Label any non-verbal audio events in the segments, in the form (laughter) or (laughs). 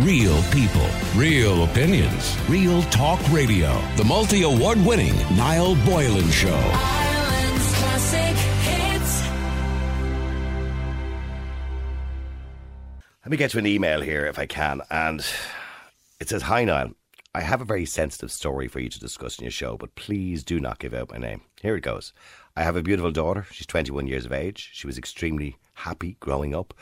Real people, real opinions, real talk radio. The multi award winning Niall Boylan Show. Ireland's classic hits. Let me get to an email here if I can. And it says Hi, Niall. I have a very sensitive story for you to discuss in your show, but please do not give out my name. Here it goes. I have a beautiful daughter. She's 21 years of age. She was extremely happy growing up.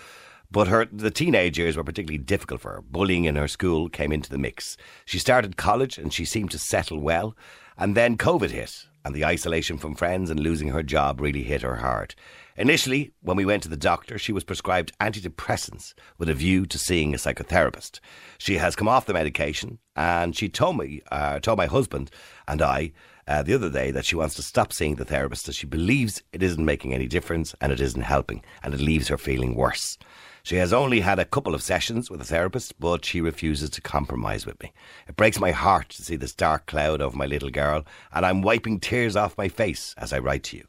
But her the teenage years were particularly difficult for her. Bullying in her school came into the mix. She started college and she seemed to settle well. And then COVID hit, and the isolation from friends and losing her job really hit her hard. Initially, when we went to the doctor, she was prescribed antidepressants with a view to seeing a psychotherapist. She has come off the medication, and she told me, uh, told my husband and I uh, the other day that she wants to stop seeing the therapist as she believes it isn't making any difference and it isn't helping, and it leaves her feeling worse. She has only had a couple of sessions with a therapist, but she refuses to compromise with me. It breaks my heart to see this dark cloud over my little girl, and I'm wiping tears off my face as I write to you.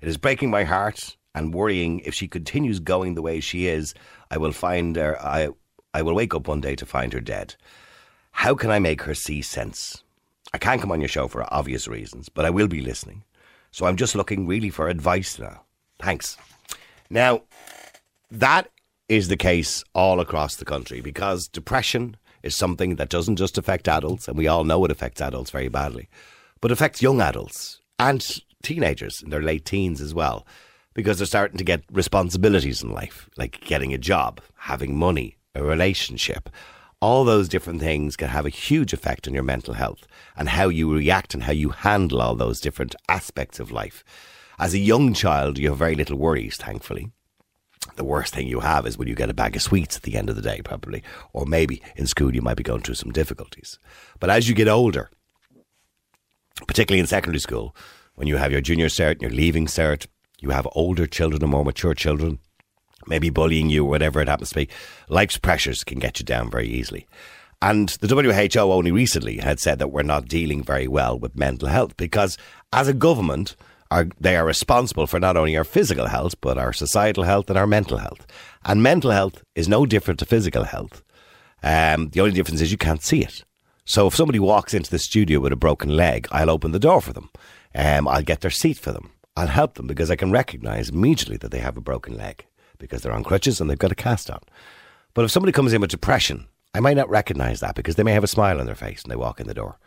It is breaking my heart and worrying if she continues going the way she is, I will find her I I will wake up one day to find her dead. How can I make her see sense? I can't come on your show for obvious reasons, but I will be listening. So I'm just looking really for advice now. Thanks. Now, that is the case all across the country because depression is something that doesn't just affect adults, and we all know it affects adults very badly, but affects young adults and teenagers in their late teens as well because they're starting to get responsibilities in life, like getting a job, having money, a relationship. All those different things can have a huge effect on your mental health and how you react and how you handle all those different aspects of life. As a young child, you have very little worries, thankfully the worst thing you have is when you get a bag of sweets at the end of the day, probably. Or maybe in school you might be going through some difficulties. But as you get older, particularly in secondary school, when you have your junior cert and your leaving cert, you have older children and more mature children, maybe bullying you whatever it happens to be, life's pressures can get you down very easily. And the WHO only recently had said that we're not dealing very well with mental health because as a government, are they are responsible for not only our physical health but our societal health and our mental health. And mental health is no different to physical health. Um, the only difference is you can't see it. So if somebody walks into the studio with a broken leg, I'll open the door for them. Um, I'll get their seat for them. I'll help them because I can recognise immediately that they have a broken leg because they're on crutches and they've got a cast on. But if somebody comes in with depression, I might not recognise that because they may have a smile on their face when they walk in the door.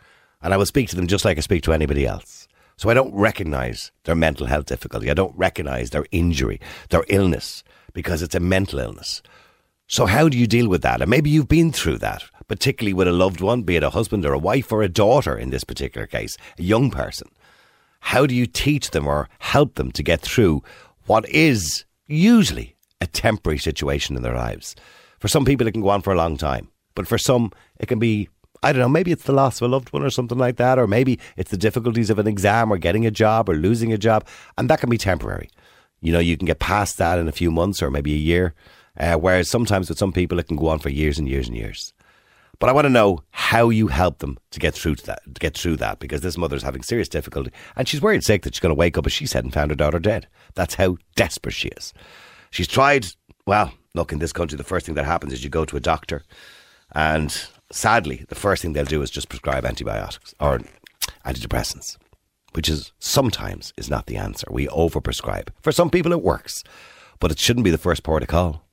And I will speak to them just like I speak to anybody else. So I don't recognize their mental health difficulty. I don't recognize their injury, their illness, because it's a mental illness. So how do you deal with that? And maybe you've been through that, particularly with a loved one, be it a husband or a wife or a daughter in this particular case, a young person. How do you teach them or help them to get through what is usually a temporary situation in their lives? For some people, it can go on for a long time, but for some, it can be I don't know, maybe it's the loss of a loved one or something like that, or maybe it's the difficulties of an exam or getting a job or losing a job, and that can be temporary. You know, you can get past that in a few months or maybe a year, uh, whereas sometimes with some people it can go on for years and years and years. But I want to know how you help them to get through to that, to get through that, because this mother's having serious difficulty, and she's worried sick that she's going to wake up, as she said, and found her daughter dead. That's how desperate she is. She's tried. Well, look, in this country, the first thing that happens is you go to a doctor, and sadly, the first thing they'll do is just prescribe antibiotics or antidepressants, which is sometimes is not the answer. We overprescribe. For some people, it works, but it shouldn't be the first port of call.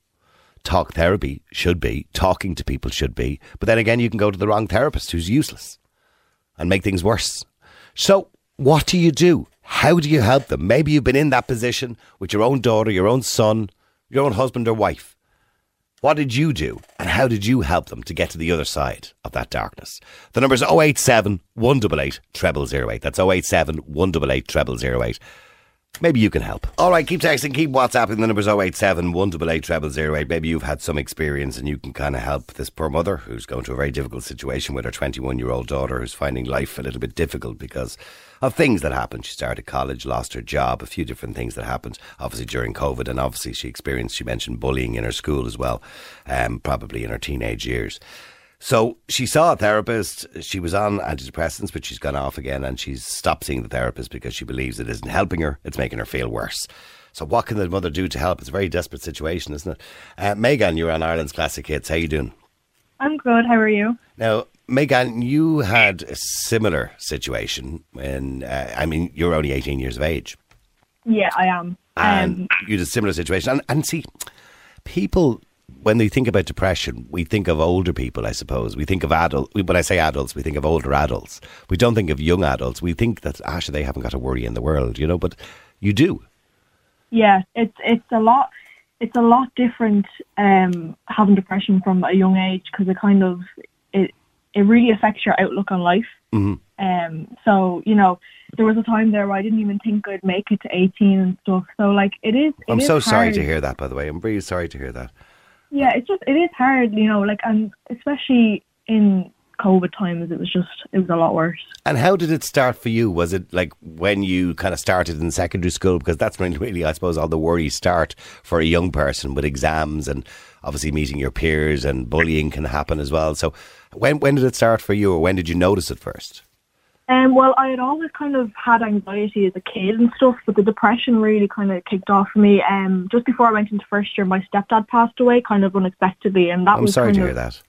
Talk therapy should be, talking to people should be, but then again, you can go to the wrong therapist who's useless and make things worse. So, what do you do? How do you help them? Maybe you've been in that position with your own daughter, your own son, your own husband or wife. What did you do and how did you help them to get to the other side of that darkness? The number is 087 188 0008. That's 087 188 0008. Maybe you can help. All right, keep texting, keep WhatsApping. The number's 087 188 0008. Maybe you've had some experience and you can kind of help this poor mother who's going through a very difficult situation with her 21 year old daughter who's finding life a little bit difficult because of things that happened. She started college, lost her job, a few different things that happened, obviously during COVID, and obviously she experienced, she mentioned bullying in her school as well, um, probably in her teenage years. So she saw a therapist. She was on antidepressants, but she's gone off again and she's stopped seeing the therapist because she believes it isn't helping her. It's making her feel worse. So what can the mother do to help? It's a very desperate situation, isn't it? Uh, Megan, you're on Ireland's Classic Hits. How you doing? I'm good. How are you? Now, Megan, you had a similar situation when, uh, I mean, you're only 18 years of age. Yeah, I am. And Um, you had a similar situation. And, and see, people, when they think about depression, we think of older people, I suppose. We think of adults. When I say adults, we think of older adults. We don't think of young adults. We think that, sure, they haven't got a worry in the world, you know, but you do. yeah, it's it's a lot. It's a lot different um, having depression from a young age because it kind of it it really affects your outlook on life. Mhm. Um, so you know, there was a time there where I didn't even think I'd make it to 18 and stuff. So like, it is. it I'm is so sorry to hear that, by the way. I'm really sorry to hear that. Yeah, it's just it is hard, you know, like and especially in COVID times, it was just it was a lot worse. And how did it start for you? Was it like when you kind of started in secondary school? Because that's when really, I suppose, all the worries start for a young person with exams and obviously meeting your peers and bullying can happen as well. So when when did it start for you or when did you notice it first? Um, well, I had always kind of had anxiety as a kid and stuff, but the depression really kind of kicked off for me. Um, just before I went into first year, my stepdad passed away kind of unexpectedly, and that I'm was sorry kind to of, hear that.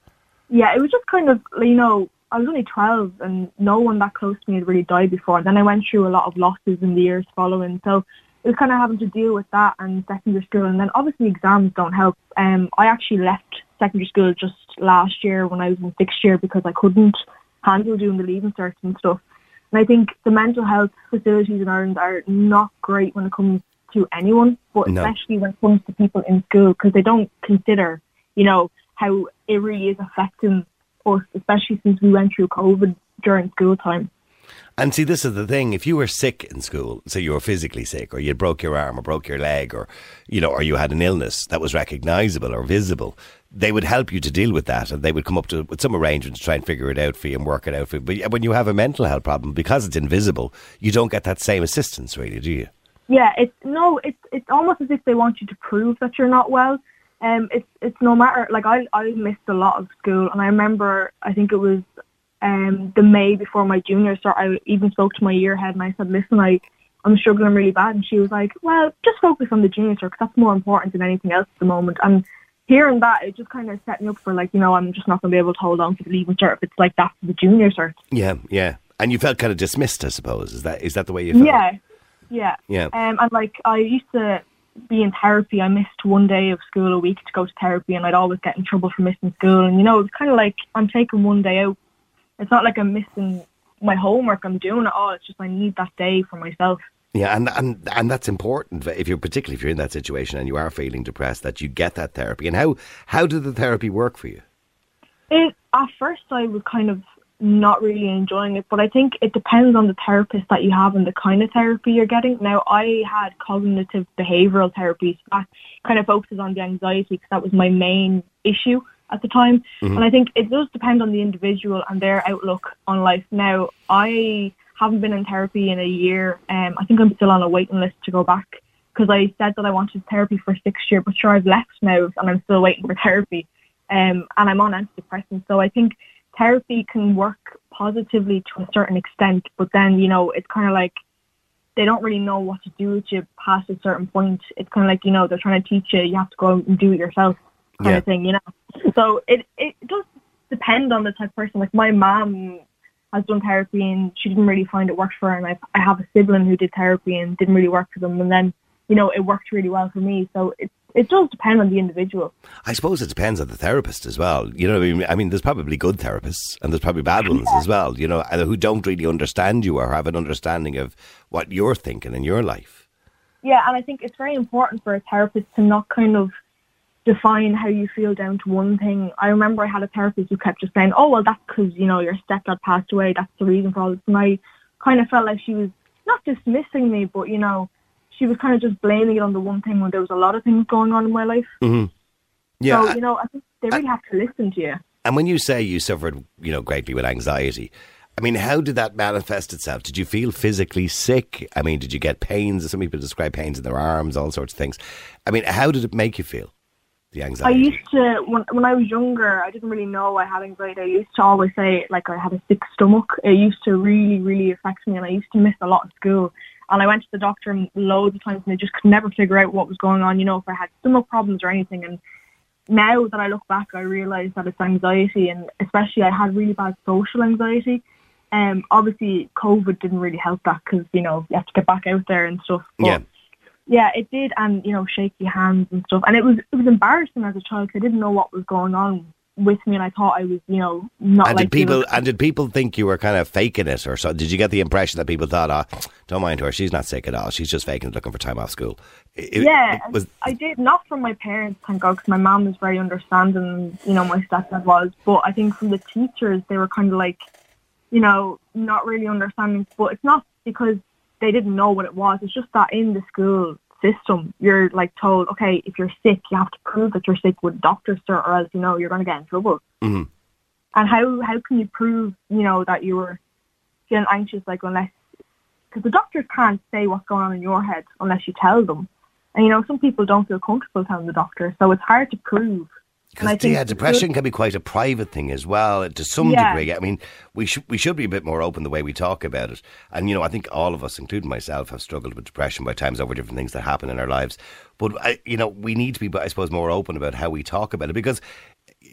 Yeah, it was just kind of you know I was only twelve, and no one that close to me had really died before. And then I went through a lot of losses in the years following, so it was kind of having to deal with that and secondary school, and then obviously exams don't help. Um, I actually left secondary school just last year when I was in sixth year because I couldn't handle doing the leaving certs and stuff. And I think the mental health facilities in Ireland are not great when it comes to anyone, but No. especially when it comes to people in school because they don't consider, you know, how it really is affecting us, especially since we went through COVID during school time. And see, this is the thing. If you were sick in school, so you were physically sick, or you broke your arm, or broke your leg, or you know, or you had an illness that was recognisable or visible, they would help you to deal with that, and they would come up to with some arrangement to try and figure it out for you and work it out for you. But when you have a mental health problem, because it's invisible, you don't get that same assistance, really, do you? Yeah, it's no, it's it's almost as if they want you to prove that you're not well. Um, it's it's no matter like I I missed a lot of school, and I remember I think it was um the May before my junior cert. I even spoke to my year head and I said, listen, I I'm struggling really bad, and she was like, well, just focus on the junior cert because that's more important than anything else at the moment. And hearing that, it just kind of set me up for like you know I'm just not going to be able to hold on to the leaving cert if it's like that for the junior cert. Yeah, yeah. And you felt kind of dismissed, I suppose. Is that is that the way you felt? Yeah, yeah. Yeah. Um, and like I used to be in therapy. I missed one day of school a week to go to therapy, and I'd always get in trouble for missing school. And you know, it's kind of like I'm taking one day out. It's not like I'm missing my homework. I'm doing it all. It's just I need that day for myself. Yeah, and, and and that's important if you're particularly if you're in that situation and you are feeling depressed that you get that therapy. And how how did the therapy work for you? It at first I was kind of not really enjoying it, but I think it depends on the therapist that you have and the kind of therapy you're getting. Now I had cognitive behavioural therapy, so that kind of focuses on the anxiety because that was my main issue at the time. Mm-hmm. And I think it does depend on the individual and their outlook on life. Now I haven't been in therapy in a year. Um, I think I'm still on a waiting list to go back because I said that I wanted therapy for six year, but sure I've left now and I'm still waiting for (laughs) therapy. Um, and I'm on antidepressants, so I think therapy can work positively to a certain extent, but then you know it's kind of like they don't really know what to do with you past a certain point. It's kind of like you know they're trying to teach you you have to go and do it yourself kind Yeah. of thing, you know. So it it does depend on the type of person. Like my mom has done therapy and she didn't really find it worked for her, and I I have a sibling who did therapy and didn't really work for them, and then you know it worked really well for me. So it it does depend on the individual. I suppose it depends on the therapist as well. You know, what I mean, I mean, there's probably good therapists and there's probably bad ones as well. You know, either who don't really understand you or have an understanding of what you're thinking in your life. Yeah, and I think it's very important for a therapist to not kind of define how you feel down to one thing. I remember I had a therapist who kept just saying, "Oh, well, that's because you know your stepdad passed away. That's the reason for all this." And I kind of felt like she was not dismissing me, but you know, she was kind of just blaming it on the one thing when there was a lot of things going on in my life. Mm-hmm. Yeah, so you know, I think they really have to listen to you. And when you say you suffered, you know, greatly with anxiety, I mean, how did that manifest itself? Did you feel physically sick? I mean, did you get pains? Some people describe pains in their arms, all sorts of things. I mean, how did it make you feel? The I used to when when I was younger, I didn't really know I had anxiety. I used to always say like I had a sick stomach. It used to really, really affect me, and I used to miss a lot of school. And I went to the doctor loads of times, and they just could never figure out what was going on. You know, if I had stomach problems or anything. And now that I look back, I realise that it's anxiety, and especially I had really bad social anxiety. Um, obviously, COVID didn't really help that because you know you have to get back out there and stuff. But Yeah. Yeah, it did, and you know, shaky hands and stuff, and it was it was embarrassing as a child 'cause I didn't know what was going on with me, and I thought I was, you know, not And like did people and did people think you were kind of faking it, or so? Did you get the impression that people thought, "Ah, don't mind her, she's not sick at all. She's just faking it, looking for time off school." It- yeah, it was I did not from my parents, thank God, because my mom was very understanding. You know, my stepdad was, but I think from the teachers, they were kind of like, you know, not really understanding. But it's not because they didn't know what it was. It's just that in the school system, you're like told, okay, if you're sick, you have to prove that you're sick with a doctor's cert, or else you know you're going to get in trouble. Mhm. And how how can you prove, you know, that you were feeling anxious, like unless because the doctors can't say what's going on in your head unless you tell them. And you know, some people don't feel comfortable telling the doctor, so it's hard to prove. Because yeah, depression can be quite a private thing as well, to some Yeah. degree. I mean, we should we should be a bit more open the way we talk about it. And you know, I think all of us, including myself, have struggled with depression by times over different things that happen in our lives. But I, you know, we need to be, I suppose, more open about how we talk about it because.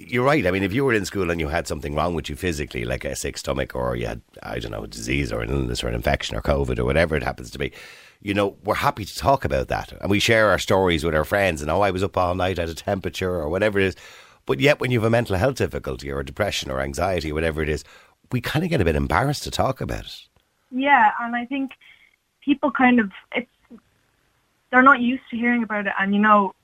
You're right. I mean, if you were in school and you had something wrong with you physically, like a sick stomach, or you had, I don't know, a disease or an illness or an infection or COVID or whatever it happens to be, you know, we're happy to talk about that. And we share our stories with our friends and, oh, I was up all night at a temperature or whatever it is. But yet, when you have a mental health difficulty or depression or anxiety or whatever it is, we kind of get a bit embarrassed to talk about it. Yeah, and I think people kind of it's they're not used to hearing about it, and you know,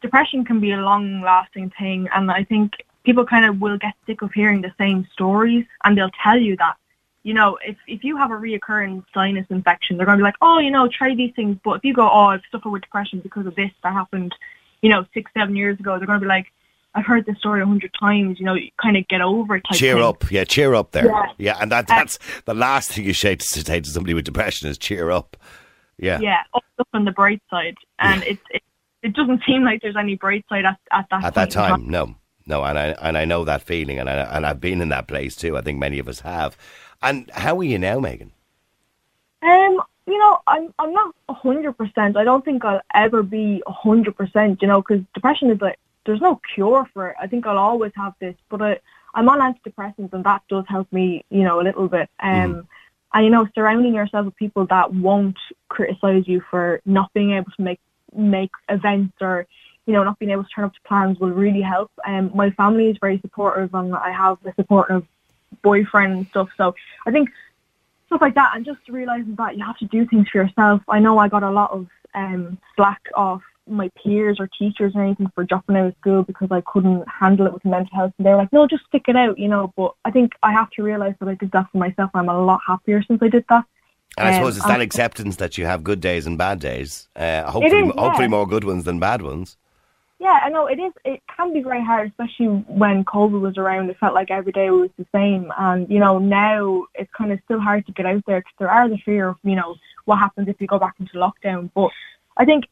depression can be a long-lasting thing, and I think people kind of will get sick of hearing the same stories, and they'll tell you that. You know, if if you have a reoccurring sinus infection, they're going to be like, oh, you know, try these things. But if you go, oh, I've suffered with depression because of this that happened, you know, six, seven years ago, they're going to be like, I've heard this story a hundred times. You know, you kind of get over it. Type cheer thing. up, yeah, cheer up there, Yeah. yeah, and that that's the last thing you say to, say to somebody with depression is cheer up, yeah, yeah, up, on the bright side, and it, it it doesn't seem like there's any bright side at, at that at that in time, no, no, and I and I know that feeling, and I and I've been in that place too. I think many of us have. And how are you now, Megan? Um, you know, I'm I'm not a hundred percent. I don't think I'll ever be a hundred percent. You know, because depression is like there's no cure for it. I think I'll always have this, but I, I'm on antidepressants, and that does help me. You know, a little bit. Um, and you know, surrounding yourself with people that won't criticize you for not being able to make make events or you know not being able to turn up to plans will really help. Um, my family is very supportive, and I have a supportive boyfriend and stuff. So I think stuff like that, and just realizing that you have to do things for yourself. I know I got a lot of um, slack off my peers or teachers or anything for dropping out of school because I couldn't handle it with mental health. And they were like, no, just stick it out, you know. But I think I have to realize that I did that for myself. I'm a lot happier since I did that. And I Um, suppose it's that acceptance that you have good days and bad days. Uh, hopefully, is, yeah. hopefully more good ones than bad ones. Yeah, I know it is. It can be very hard, especially when COVID was around. It felt like every day was the same, and you know now it's kind of still hard to get out there because there are the fear of you know what happens if you go back into lockdown. But I think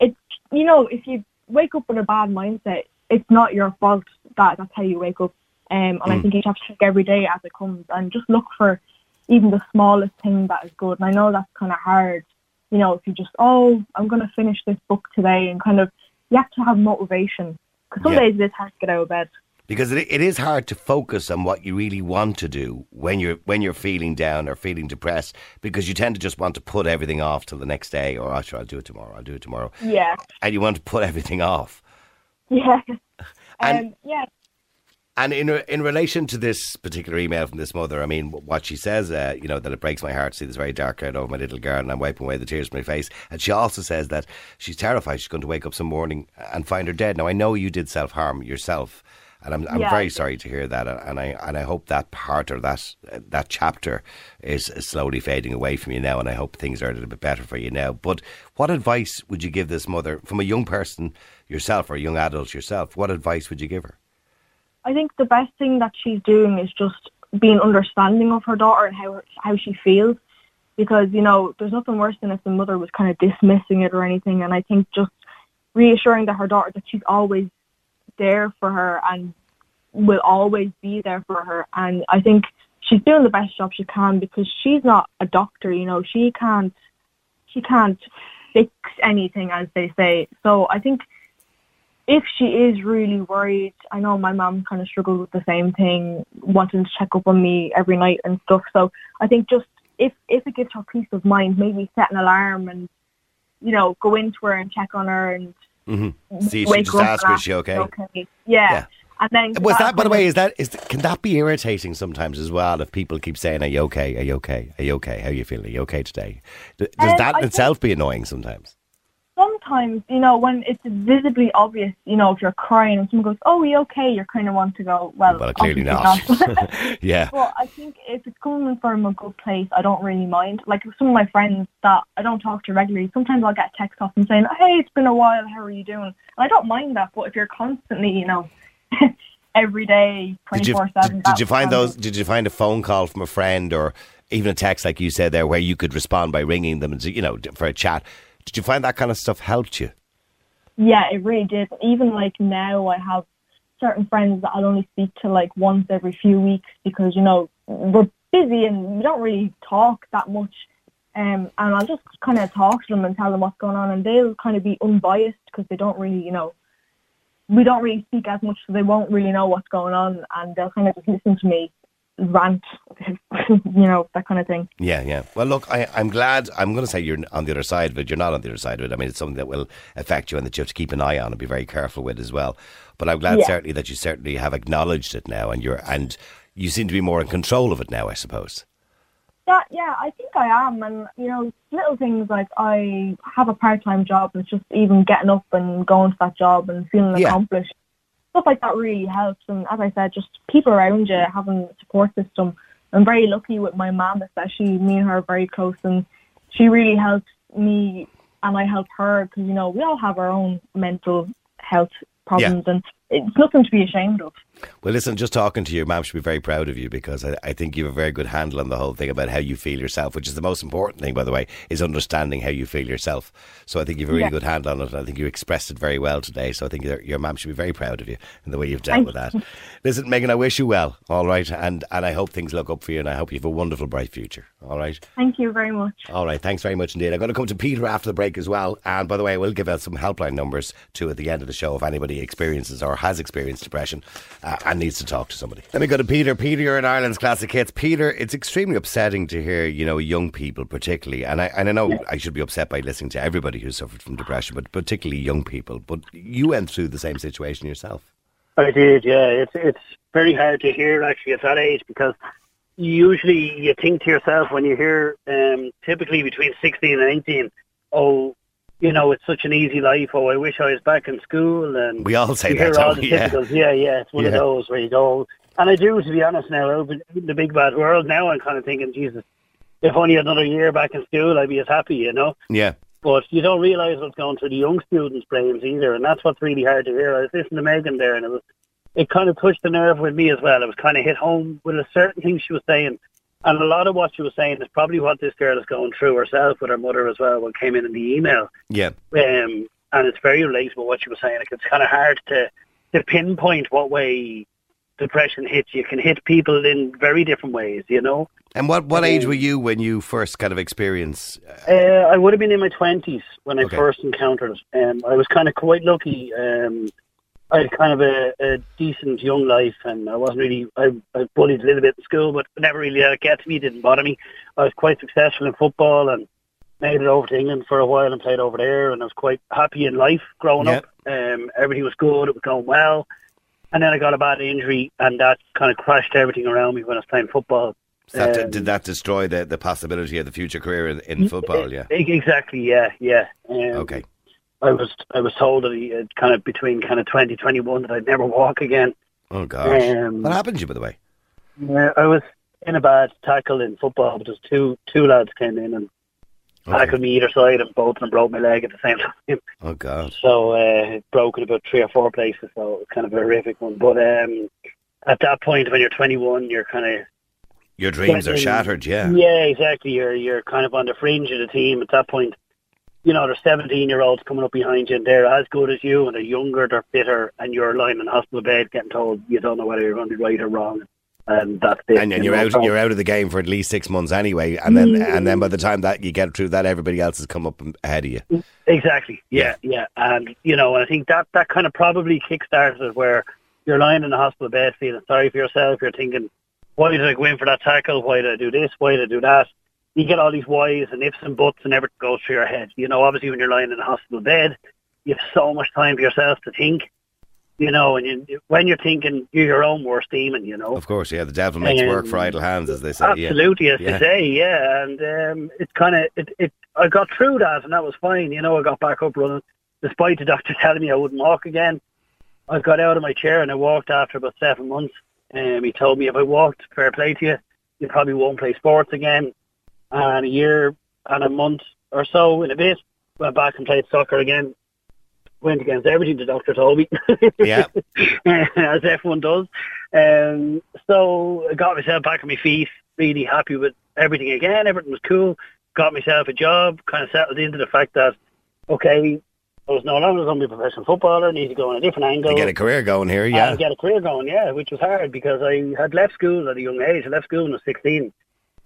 it's you know if you wake up with a bad mindset, it's not your fault that that's how you wake up. Um, and I Mm. think you have to take every day as it comes and just look for even the smallest thing that is good. And I know that's kind of hard, you know, if you just oh I'm going to finish this book today and kind of you have to have motivation because some Yeah. days it's hard to get out of bed. because it, it is hard to focus on what you really want to do when you're when you're feeling down or feeling depressed because you tend to just want to put everything off till the next day or oh, sure, I'll do it tomorrow I'll do it tomorrow Yeah, and you want to put everything off (laughs) yeah, And- um, yeah. And in in relation to this particular email from this mother I mean what she says uh, you know that it breaks my heart to see this very dark cloud over my little girl and I'm wiping away the tears from my face and she also says that she's terrified she's going to wake up some morning and find her dead now I know you did self harm yourself and I'm, I'm Yeah. very sorry to hear that, and I and I hope that part or that that chapter is, is slowly fading away from you now, and I hope things are a little bit better for you now. But what advice would you give this mother, from a young person yourself or a young adult yourself? What advice would you give her? I think the best thing that she's doing is just being understanding of her daughter and how how she feels, because you know there's nothing worse than if the mother was kind of dismissing it or anything. And I think just reassuring that her daughter that she's always there for her and will always be there for her. And I think she's doing the best job she can because she's not a doctor. You know, she can't she can't fix anything, as they say. So I think if she is really worried, I know my mum kind of struggled with the same thing, wanting to check up on me every night and stuff. So I think just if if it gives her peace of mind, maybe set an alarm and you know go into her and check on her and Mm-hmm. See, she wake just her up ask her, is she okay? okay. Yeah. Yeah. And then Was that, by the way, is that is can that be irritating sometimes as well? If people keep saying, "Are you okay? Are you okay? Are you okay? How are you feeling? Are you okay today?" Does Um, that I in think- itself be annoying sometimes? Sometimes, you know, when it's visibly obvious, you know, if you're crying and someone goes, "Oh, are you okay?" You're kind of want to go, "Well, Well, clearly obviously not. (laughs) (laughs) yeah, Well, I think if it's coming from a good place, I don't really mind. Like some of my friends that I don't talk to regularly, sometimes I'll get a text off them saying, "Hey, it's been a while. How are you doing?" And I don't mind that. But if you're constantly, you know, (laughs) every day, did twenty four did, seven, did you find those? Did you find a phone call from a friend or even a text like you said there, where you could respond by ringing them and you know for a chat? Did you find that kind of stuff helped you? Yeah, it really did. Even like now, I have certain friends that I'll only speak to like once every few weeks because you know we're busy and we don't really talk that much. Um, and I'll just kind of talk to them and tell them what's going on, and they'll kind of be unbiased because they don't really, you know, we don't really speak as much, so they won't really know what's going on, and they'll kind of just listen to me rant, (laughs) you know, that kind of thing. Yeah, yeah. Well, look, I, I'm glad. I'm going to say you're on the other side of it. You're not on the other side of it. I mean, it's something that will affect you and that you have to keep an eye on and be very careful with as well. But I'm glad Yeah. certainly that you certainly have acknowledged it now, and you're and you seem to be more in control of it now. I suppose. Yeah, yeah, I think I am, and you know, little things like I have a part-time job, and it's just even getting up and going to that job and feeling Yeah. accomplished. Stuff like that really helps, and as I said, just people around you having a support system. I'm very lucky with my mum, especially. Me and her are very close, and she really helps me, and I help her because you know we all have our own mental health problems, and it's nothing to be ashamed of. Well, listen, just talking to your mum should be very proud of you because I, I think you have a very good handle on the whole thing about how you feel yourself, which is the most important thing, by the way, is understanding how you feel yourself. So I think you have a really Yeah. good handle on it. and I think you expressed it very well today. So I think your, your mum should be very proud of you in the way you've dealt with that. Listen, Megan, I wish you well, all right? And, and I hope things look up for you and I hope you have a wonderful, bright future, all right? Thank you very much. All right, thanks very much indeed. I'm going to come to Peter after the break as well. And by the way, I will give out some helpline numbers too at the end of the show if anybody experiences or has experienced depression uh, and needs to talk to somebody. Let me go to Peter. Peter, you're in Ireland's classic hits. Peter, it's extremely upsetting to hear, you know, young people particularly, and I, and I know I should be upset by listening to everybody who suffered from depression, but particularly young people. But you went through the same situation yourself. I did, yeah. It's it's very hard to hear actually at that age because usually you think to yourself when you hear um, typically between sixteen and eighteen, oh, you know, it's such an easy life. Oh, I wish I was back in school. And We all say that, all we? Yeah. Yeah, yeah. It's one of those where you go. And I do, to be honest, now out in the big bad world. Now I'm kind of thinking, Jesus, if only another year back in school, I'd be as happy, you know. Yeah. But you don't realise what's going through the young students' brains either, and that's what's really hard to hear. I was listening to Megan there, and it was it kind of touched the nerve with me as well. It was kind of hit home with a certain thing she was saying, and a lot of what she was saying is probably what this girl is going through herself with her mother as well. What came in in the email, Yeah. um, and it's very relatable what she was saying. Like it's kind of hard to to pinpoint what way depression hits you. Can hit people in very different ways, you know. And what, what age were you when you first kind of experienced? Uh, I would have been in my twenties when I Okay. first encountered it. Um, I was kind of quite lucky. Um, I had kind of a, a decent young life, and I wasn't really. I, I bullied a little bit in school, but never really let it get to me. It Didn't bother me. I was quite successful in football and made it over to England for a while and played over there, and I was quite happy in life growing Yeah. up. Um, everything was good. It was going well, and then I got a bad injury, and that kind of crashed everything around me when I was playing football. So that, Um, did that destroy the, the possibility of the future career in, in football? Yeah. Exactly. Yeah. Yeah. Um, Okay. I was I was told that he, uh, kind of between kind of twenty twenty one that I'd never walk again. Oh gosh. Um, what happened to you, by the way? Uh, I was in a bad tackle in football, but just two two lads came in and Okay. tackled me either side, and both of them broke my leg at the same (laughs) time. Oh God. So uh, it broke in about three or four places. So it was kind of a horrific one. But um, at that point, when you're 21, you're kind of Your dreams are shattered. Yeah. Yeah, exactly. You're you're kind of on the fringe of the team at that point. You know, there's 17 year olds coming up behind you, and they're as good as you, and they're younger, they're fitter, and you're lying in hospital bed getting told you don't know whether you're going to be right or wrong. and that's it. And, and you you're out you're out of the game for at least six months anyway, and then and then by the time that you get through that, everybody else has come up ahead of you. Exactly. Yeah, yeah. And you know, and I think that that kind of probably kickstarted it where you're lying in the hospital bed feeling sorry for yourself. You're thinking, why did I go in for that tackle? Why did I do this? Why did I do that? You get all these whys and ifs and buts and everything goes through your head. You know, obviously when you're lying in the hospital bed, you have so much time for yourself to think. You know, and you, when you're thinking, you're your own worst demon. You know, Of course, yeah, the devil makes Um, work for idle hands, as they say. yeah. Absolutely, as Yeah. they say, yeah. And um, it's kind of it, it. I got through that, and that was fine. You know, I got back up running, despite the doctor (laughs) telling me I wouldn't walk again. I got out of my chair and I walked after about seven months. Um, he told me if I walked, fair play to you, you probably won't play sports again. And a year and a month or so in a bit, went back and played soccer again. Went against everything the doctor told me. (laughs) Yeah. (laughs) as everyone does. Um, so I got myself back on my feet, really happy with everything again. Everything was cool. Got myself a job, kind of settled into the fact that, okay, I was no longer going to be a professional footballer. I need to go in a different angle. To get a career going here, yeah. And get a career going, yeah, which was hard because I had left school at a young age. I left school when I was 16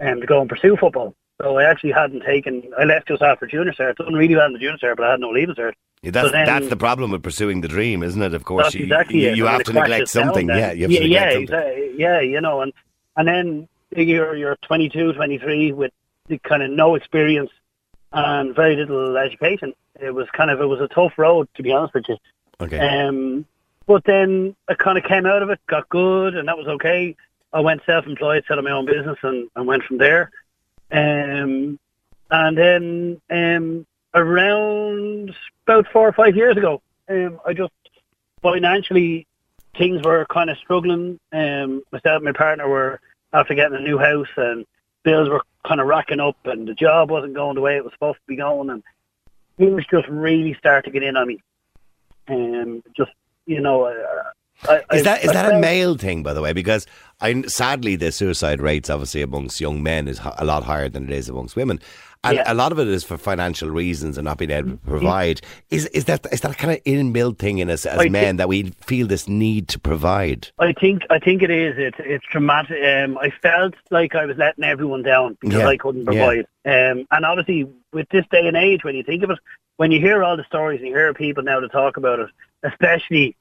um, to go and pursue football. So I actually hadn't taken, I left just after junior cert. I done really well in the junior cert, but I had no leaving cert. Yeah, that's So then- that's the problem with pursuing the dream, isn't it? Of course, you, exactly you, you have to neglect something. Yeah, you have yeah, to yeah, something. exactly. yeah, you know, and and then you're you're 22, 23 with the kind of no experience and very little education. It was kind of it was a tough road to be honest with you. Okay. Um, but then I kind of came out of it, got good, and that was okay. I went self-employed, set up my own business, and, and went from there. Um, and then um, around about four or five years ago, um, I just financially things were kind of struggling. Um, myself and my partner were after getting a new house, and bills were kind of racking up, and the job wasn't going the way it was supposed to be going, and things just really started to get in on me. Um, just you know, uh, I, Is I- that is I that a male thing, by the way? Because I sadly the suicide rates obviously amongst young men is a lot higher than it is amongst women, and Yeah. a lot of it is for financial reasons and not being able to provide. Is is that is that kind of inbuilt thing in us as men think- that we feel this need to provide? I think I think it is. It's it's traumatic. Um, I felt like I was letting everyone down because Yeah, I couldn't yeah. provide. Um, and obviously, with this day and age, when you think of it, when you hear all the stories and you hear people now to talk about it, especially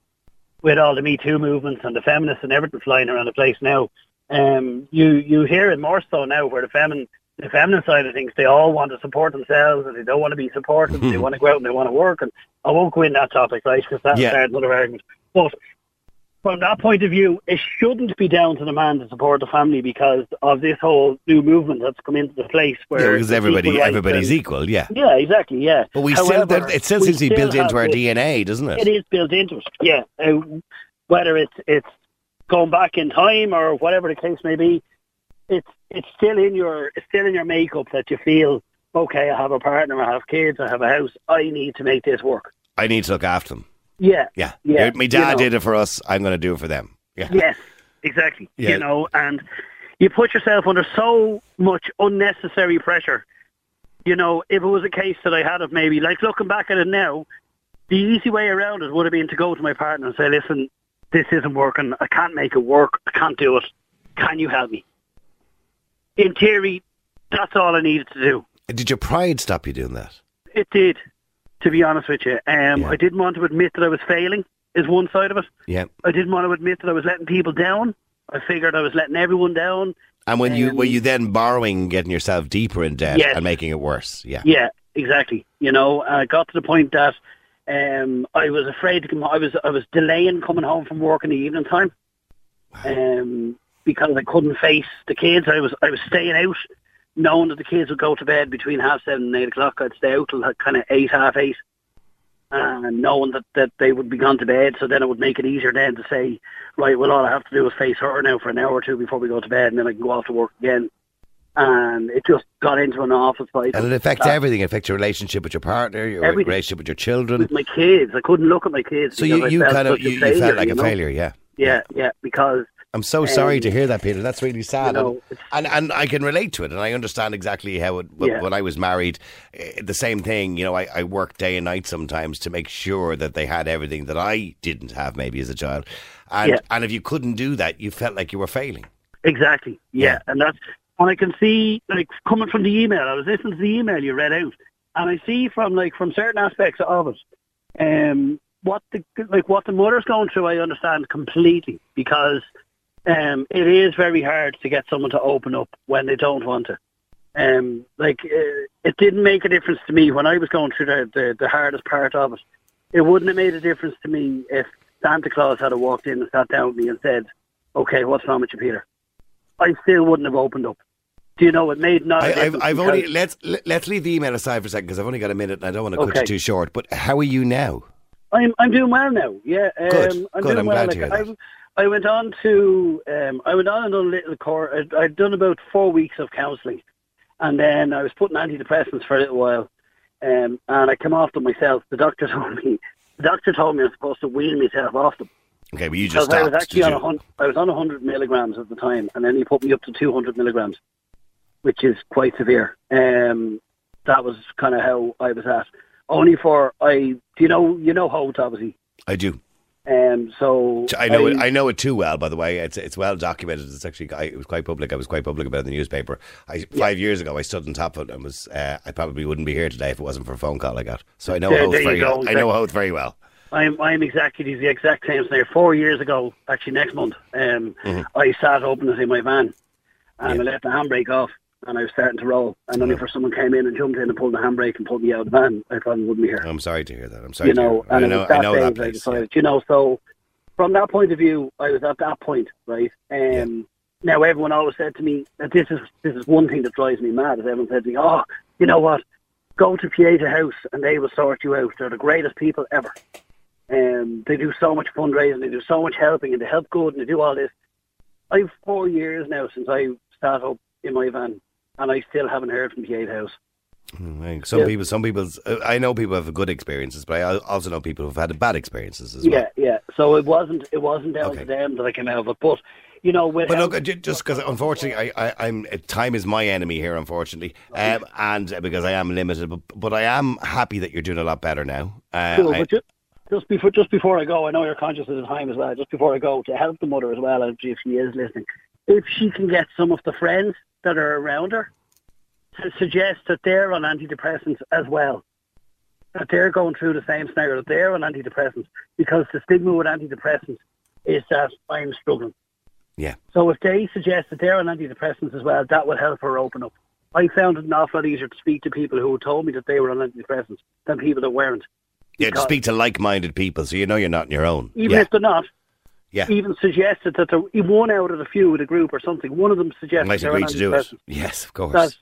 with all the Me Too movements and the feminists and everything flying around the place now, um, you you hear it more so now where the feminine the feminine side of things they all want to support themselves and they don't want to be supported. they (laughs) want to go out and they want to work. And I won't go in that topic, right? Because that's Yeah. another argument. But from that point of view, it shouldn't be down to the man to support the family because of this whole new movement that's come into the place where Yeah, because everybody everybody's and- equal, yeah. Yeah, exactly. Yeah, But we still However, there- it still seems to be built into our this- DNA, doesn't it? It is built into it. Yeah, uh, whether it's it's going back in time or whatever the case may be, it's it's still in your it's still in your makeup that you feel okay. I have a partner, I have kids, I have a house. I need to make this work. I need to look after them. Yeah, Yeah, Yeah, My you dad know. did it for us. I'm going to do it for them. Yeah, Yes, exactly. Yeah. You know, and you put yourself under so much unnecessary pressure. You know, if it was a case that I had of maybe, like looking back at it now, the easy way around it would have been to go to my partner and say, listen, this isn't working. I can't make it work. I can't do it. Can you help me? In theory, that's all I needed to do. Did your pride stop you doing that? It did, to be honest with you. Um, Yeah. I didn't want to admit that I was failing, is one side of it. Yeah. I didn't want to admit that I was letting people down. I figured I was letting everyone down. And when you Um, were you then borrowing, getting yourself deeper in debt Yes. and making it worse? Yeah. Yeah, exactly. You know, I got to the point that um, I was afraid to come. I was I was delaying coming home from work in the evening time, um, because I couldn't face the kids. I was I was staying out, knowing that the kids would go to bed between half seven and eight o'clock. I'd stay out till kind of eight, half eight, and knowing that that they would be gone to bed. So then it would make it easier then to say, right, well, all I have to do is face her now for an hour or two before we go to bed, and then I can go off to work again. And it just got into an awful fight. And it affects Uh, everything. It affects your relationship with your partner, your Everything. relationship with your children. with my kids. I couldn't look at my kids. So you, you kind of a you, you failure, felt like a know? failure, yeah. Yeah, yeah, because I'm so sorry Um, to hear that, Peter. That's really sad. you know, and, and and I can relate to it, and I understand exactly how it. When, Yeah. when I was married, eh, the same thing. You know, I, I worked day and night sometimes to make sure that they had everything that I didn't have, maybe as a child. And Yeah. and if you couldn't do that, you felt like you were failing. Exactly. Yeah. and that's and I can see like coming from the email. I was listening to the email you read out, and I see from like from certain aspects of it, um, what the like what the mother's going through. I understand completely because um, it is very hard to get someone to open up when they don't want to. Um, like uh, it didn't make a difference to me when I was going through the, the the hardest part of it. It wouldn't have made a difference to me if Santa Claus had walked in and sat down with me and said, "Okay, what's wrong with you, Peter?" I still wouldn't have opened up. Do you know it made not? a I, I've, I've only let's let- let's leave the email aside for a second because I've only got a minute and I don't want to cut you too short. But how are you now? I'm I'm doing well now. Yeah, um, Good, I'm good, doing I'm well. glad to hear that. I, I went on to um, I went on and done a little course. I'd, I'd done about four weeks of counselling, and then I was putting antidepressants for a little while, um, and I came off them myself. The doctor (laughs) told me the doctor told me I was supposed to wean myself off them Okay, well you just because I was actually on a you? hundred. I was on hundred milligrams at the time, and then he put me up to two hundred milligrams, which is quite severe. Um, that was kind of how I was at. Only for I, do you know, you know Howth obviously. I do. Um, so I know it. I know it too well. By the way, it's it's well documented. It's actually I, it was quite public. I was quite public about it in the newspaper. I, Five years ago, I stood on top of it and was. Uh, I probably wouldn't be here today if it wasn't for a phone call I got. So I know (laughs) There- Howth very. go. I know Howth very well. I'm I'm exactly the exact same scenario. Four years ago, actually next month, um, I sat open in my van, and Mm-hmm. Yeah. I let the handbrake off, and I was starting to roll, and only for someone came in and jumped in and pulled the handbrake and pulled me out of the van, I probably wouldn't be here. I'm sorry to hear that. I'm sorry. you to know, hear that. and I know. was I that know that I place. yeah. you know, so from that point of view, I was at that point, right? Um, Now everyone always said to me that this is this is one thing that drives me mad. Is everyone said to me, "Oh, you know what? Go to Pieta House and they will sort you out. They're the greatest people ever. Um, they do so much fundraising, they do so much helping, and they help good, and they do all this. I've four years now since I started up in my van, and I still haven't heard from Pieta House. Mm, Some Yeah. people, some people's. Uh, I know people have good experiences, but I also know people who've had bad experiences as well. Yeah, yeah. So it wasn't it wasn't down Okay. to them that I came out of it, but you know, with But look, just because unfortunately, I, I, I'm uh, time is my enemy here, unfortunately, um, and uh, because I am limited. But, but I am happy that you're doing a lot better now. Uh, Cool, I- but ju- just before just before I go, I know you're conscious of the time as well. Just before I go, to help the mother as well, if she is listening, if she can get some of the friends that are around her to suggest that they're on antidepressants as well, that they're going through the same scenario, that they're on antidepressants, because the stigma with antidepressants is that I'm struggling. yeah, So if they suggest that they're on antidepressants as well, that will help her open up. I found it an awful lot easier to speak to people who told me that they were on antidepressants than people that weren't. yeah. To speak to like-minded people, so you know you're not on your own. even yeah, if they're not, yeah. even suggested that they're one out of the few with a group or something. One of them suggested Might they're on agree to do it. Yes, of course. That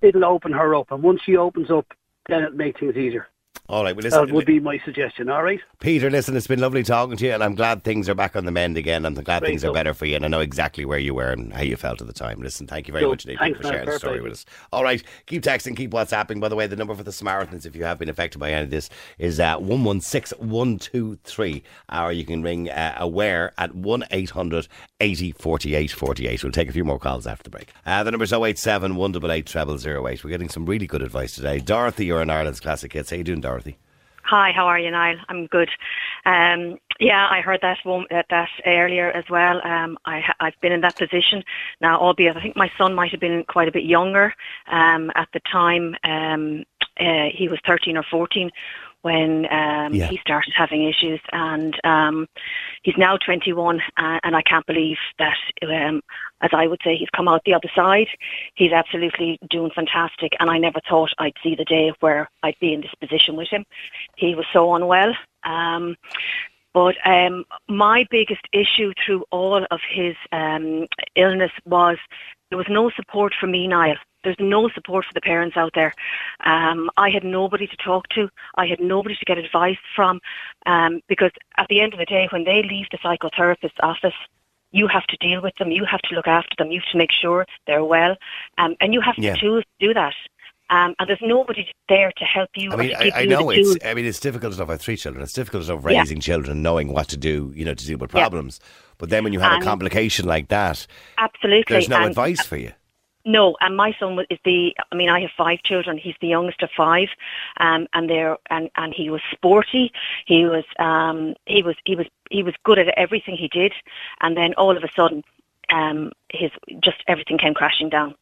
it'll open her up, and once she opens up, then it makes things easier. All right. Well, listen, That would be my suggestion. All right. Peter, listen, it's been lovely talking to you, and I'm glad things are back on the mend again. I'm glad Great, things are better for you, and I know exactly where you were and how you felt at the time. Listen, thank you very much indeed for sharing the story with us. All right, keep texting, keep WhatsApping. By the way, the number for the Samaritans, if you have been affected by any of this, is uh, 116123. Or you can ring uh, Aware at 1 800 80 48 48. We'll take a few more calls after the break. Uh, the number's 087 188 0008. We're getting some really good advice today. Dorothy, you're in Ireland's Classic Hits. How you doing, Dorothy? Hi, how are you, Niall? I'm good. Um, yeah, I heard that one, that, that earlier as well. Um, I, I've been in that position now, albeit I think my son might have been quite a bit younger um, at the time. Um, uh, he was 13 or 14 when um, Yeah. he started having issues, and um, he's now 21, uh, and I can't believe that. Um, as I would say, he's come out the other side. He's absolutely doing fantastic, and I never thought I'd see the day where I'd be in this position with him. He was so unwell. Um, but um, my biggest issue through all of his um, illness was there was no support for me, Niall. There's no support for the parents out there. Um, I had nobody to talk to. I had nobody to get advice from. Um, because at the end of the day, when they leave the psychotherapist's office, you have to deal with them. You have to look after them. You have to make sure they're well. Um, and you have to Yeah. choose to do that. Um, and there's nobody there to help you I mean, I, I you know it's. tools. I mean, it's difficult enough. I have three children. It's difficult enough Yeah. raising children, knowing what to do, you know, to deal with Yeah. problems. But then when you have And- a complication like that, Absolutely. there's no And- advice for you. No, and my son is the. I mean, I have five children. He's the youngest of five, um, and they're and and he was sporty. He was um, he was he was he was good at everything he did, and then all of a sudden, um, his just everything came crashing down.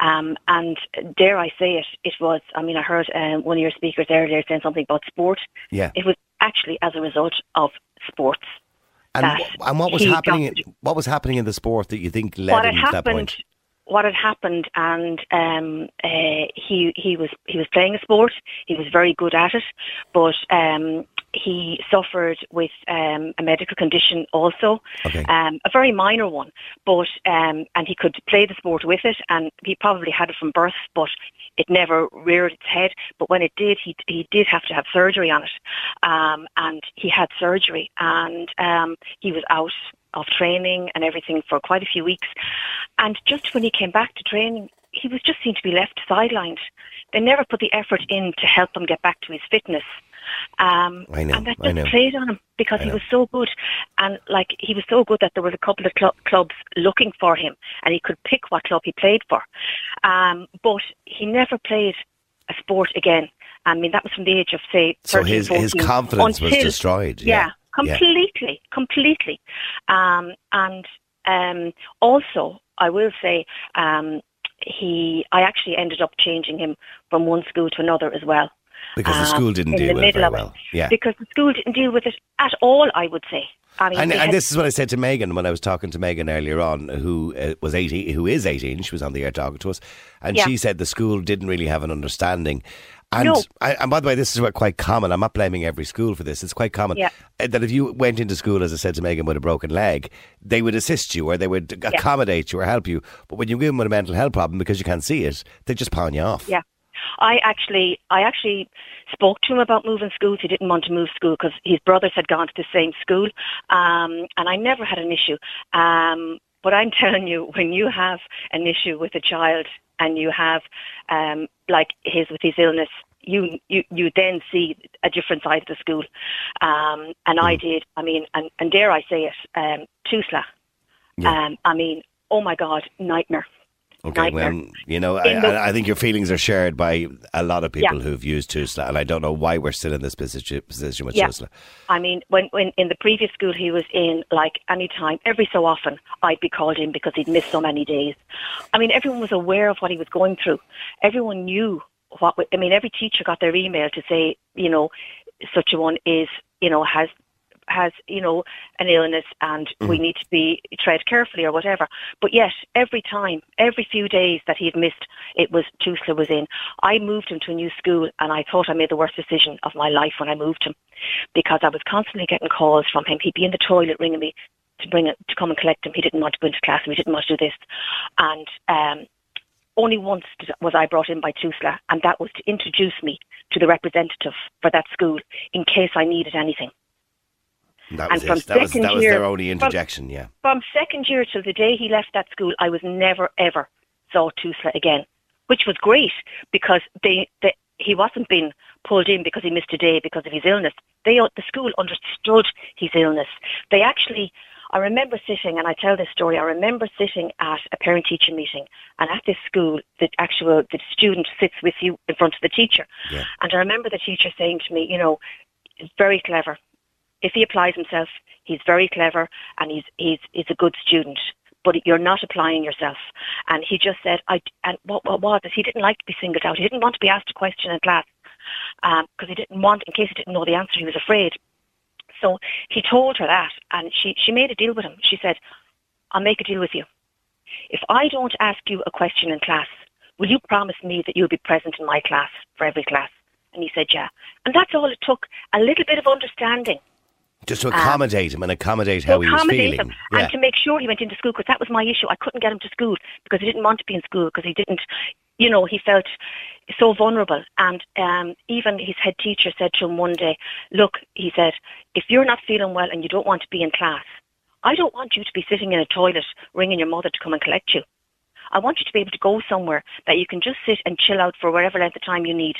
Um, and dare I say it, it was. I mean, I heard um, one of your speakers earlier saying something about sport. Yeah. It was actually as a result of sports. And, and what was happening? got- What was happening in the sport that you think led him to that point? What had happened and um uh, he he was he was playing a sport. He was very good at it but um he suffered with um a medical condition also Okay. um a very minor one but um and he could play the sport with it and he probably had it from birth but it never reared its head. But when it did he he did have to have surgery on it um and he had surgery and um he was out of training and everything for quite a few weeks and just when he came back to training, he was just seen to be left sidelined. They never put the effort in to help him get back to his fitness. Um, I know, and that I just know. played on him because I he was so good. And like he was so good that there was a couple of cl- clubs looking for him and he could pick what club he played for. Um, but he never played a sport again. I mean, that was from the age of, say, So 13, his his 14, confidence was destroyed. yeah, Yeah. Completely, completely. Um, and um, also, I will say, um, he, I actually ended up changing him from one school to another as well. Because the um, school didn't in deal with it very of it. well. Yeah. Because the school didn't deal with it at all, I would say. I mean, And, and had- this is what I said to Megan when I was talking to Megan earlier on, who uh, was 18, who is 18. She was on the air talking to us. And Yeah. she said the school didn't really have an understanding. And, No. I, and by the way, this is quite common. I'm not blaming every school for this. It's quite common Yeah. uh, that if you went into school, as I said to Megan, with a broken leg, they would assist you or they would accommodate you or help you. But when you give them with a mental health problem because you can't see it, they just pawn you off. Yeah. I actually, I actually spoke to him about moving schools. He didn't want to move school because his brothers had gone to the same school, um, and I never had an issue. Um, but I'm (laughs) telling you, when you have an issue with a child and you have, um, like his with his illness, you you you then see a different side of the school, um, and I did. I mean, and, and dare I say it, um, Tusla. Yeah. Um, I mean, oh my God, nightmare. Okay, nightmare. well, you know, I, I think your feelings are shared by a lot of people Yeah. who've used Tusla, and I don't know why we're still in this position, position with Yeah. Tusla. I mean, when, when in the previous school he was in, like any time, every so often, I'd be called in because he'd missed so many days. I mean, everyone was aware of what he was going through. Everyone knew what. I mean, every teacher got their email to say, you know, such a one is, you know, has has you know an illness and we need to be tread carefully or whatever. But yet, every time, every few days that he had missed, it was Tusla was in. I moved him to a new school, and I thought I made the worst decision of my life when I moved him, because I was constantly getting calls from him. He'd be in the toilet ringing me to bring it to come and collect him. He didn't want to go into class. and He didn't want to do this, and um, only once was I brought in by Tusla, and that was to introduce me to the representative for that school in case I needed anything. That And was from it. That was, that was year- their only from- interjection, yeah. From second year till the day he left that school, I was never ever saw Tusla again, which was great because they, they he wasn't being pulled in because he missed a day because of his illness. They the school understood his illness. They actually. I remember sitting, and I tell this story. I remember sitting at a parent-teacher meeting, and at this school, the actual the student sits with you in front of the teacher. Yeah. And I remember the teacher saying to me, you know, very clever. If he applies himself, he's very clever and he's he's he's a good student. But you're not applying yourself. And he just said, I and what what was it? He didn't like to be singled out. He didn't want to be asked a question in class um, because he didn't want, in case he didn't know the answer, he was afraid. So he told her that, and she she made a deal with him. She said, "I'll make a deal with you. If I don't ask you a question in class, will you promise me that you'll be present in my class for every class?" And he said, "Yeah." And that's all it took. A little bit of understanding Just to accommodate him and accommodate how he was feeling. him Yeah. and to make sure he went into school because that was my issue. I couldn't get him to school because he didn't want to be in school because he didn't, you know, he felt so vulnerable. And um, even his head teacher said to him one day, "Look," he said, "if you're not feeling well and you don't want to be in class, I don't want you to be sitting in a toilet ringing your mother to come and collect you. I want you to be able to go somewhere that you can just sit and chill out for whatever length of time you need."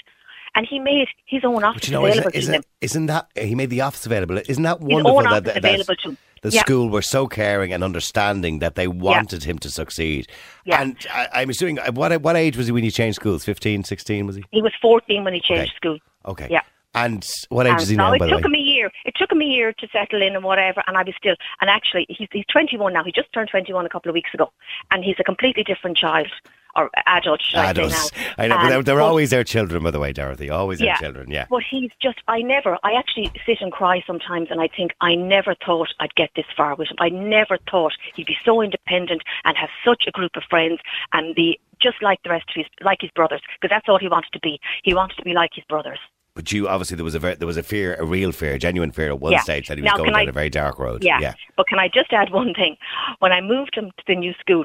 And he made his own office But you know, available isn't, to him. isn't, isn't that he made the office available? Isn't that wonderful that, that, to him. the Yeah. school were so caring and understanding that they wanted him to succeed? Yeah. And I, I'm assuming uh, what what age was he when he changed schools? 15, 16 was he? He was 14 when he changed Okay. school. Okay. Yeah. And what age is he And now, it the way? took him a year. It took him a year to settle in and whatever, and I was still. And actually, he's he's 21 now. He just turned 21 a couple of weeks ago, and he's a completely different child or adult. Should I say Adults. now? I know, but they're, Um, but- always their children, by the way, Dorothy. Always their Yeah. children, yeah. But he's just, I never, I actually sit and cry sometimes and I think, I never thought I'd get this far with him. I never thought he'd be so independent and have such a group of friends and be just like the rest of his, like his brothers, because that's all he wanted to be. He wanted to be like his brothers. But you obviously there was a ver- there was a fear, a real fear, a genuine fear at one Yeah. stage that he was Now, going down I- a very dark road. Yeah. yeah. But can I just add one thing? When I moved him to the new school,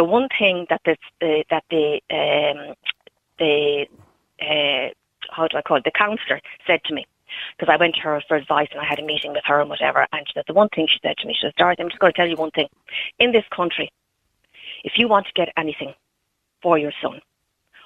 the one thing that the, that the um, the uh, how do I call it? The counsellor said to me because I went to her for advice and I had a meeting with her and whatever. And she said the one thing she said to me, she says, "Dorothy, I'm just going to tell you one thing. In this country, if you want to get anything for your son."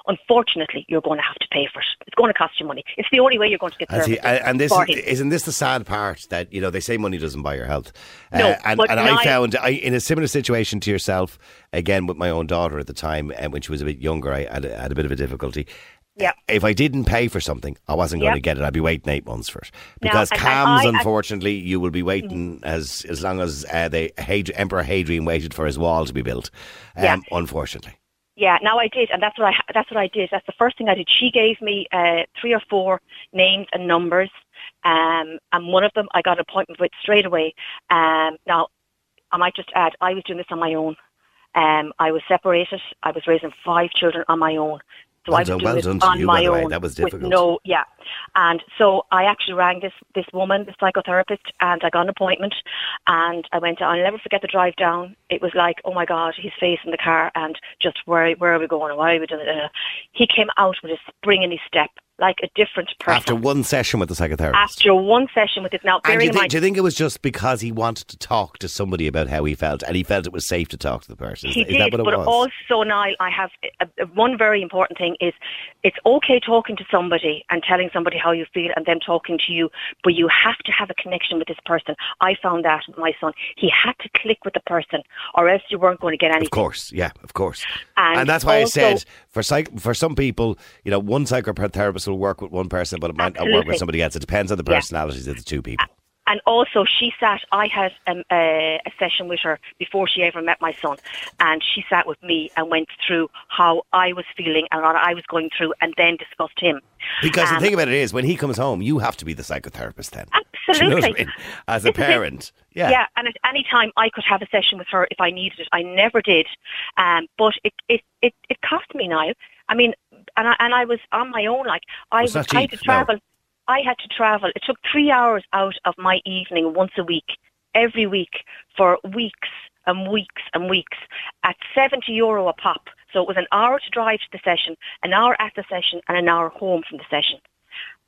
Unfortunately, you're going to have to pay for it. It's going to cost you money. It's the only way you're going to get services and and this is, isn't this the sad part that you know they say money doesn't buy your health. No, Uh, and but and I found I, in a similar situation to yourself again with my own daughter at the time, and when she was a bit younger, I had, a- had a bit of a difficulty. Yeah. If I didn't pay for something, I wasn't going Yeah. to get it. I'd be waiting eight months for it because and CAMHS, I- I- unfortunately, you will be waiting as as long as uh, Had- Emperor Hadrian waited for his wall to be built. Um, Yeah. Unfortunately. Yeah, now I did, and that's what I that's what I did. That's the first thing I did. She gave me uh, three or four names and numbers, um, and one of them I got an appointment with straight away. Um, now, I might just add, I was doing this on my own. Um, I was separated. I was raising five children on my own. So Well I was done- doing well done on you, my own. That was difficult. no, yeah. And so I actually rang this this woman, the psychotherapist, and I got an appointment. And I went. I'll never forget the drive down. It was like, oh my god, his face in the car, and just where where are we going? Why are we doing it? He came out with a spring in his step, like a different person. After one session with the psychotherapist. After one session with it. Now, And you, think, mind, do you think it was just because he wanted to talk to somebody about how he felt and he felt it was safe to talk to the person? He is did, that what it but was? also, Niall, I have uh, uh, one very important thing is it's okay talking to somebody and telling somebody how you feel and them talking to you, but you have to have a connection with this person. I found that with my son. He had to click with the person or else you weren't going to get anything. Of course, yeah, of course. And that's why also- I said for psych- for some people, you know, one psychotherapist will work with one person, but it might not work with somebody else. It depends on the Yeah. personalities of the two people. And also, she sat. I had um, a, a session with her before she ever met my son, and she sat with me and went through how I was feeling and what I was going through, and then discussed him. Because the Um, thing about it is, when he comes home, you have to be the psychotherapist then. Absolutely. You know I mean? As a This parent. Yeah. Yeah, and at any time I could have a session with her if I needed it. I never did, um, but it it it, it cost me now. I mean, and I and I was on my own. Like I was I had to no. travel. I had to travel. It took three hours out of my evening once a week, every week for weeks and weeks and weeks at seventy euro a pop. So it was an hour to drive to the session, an hour at the session, and an hour home from the session.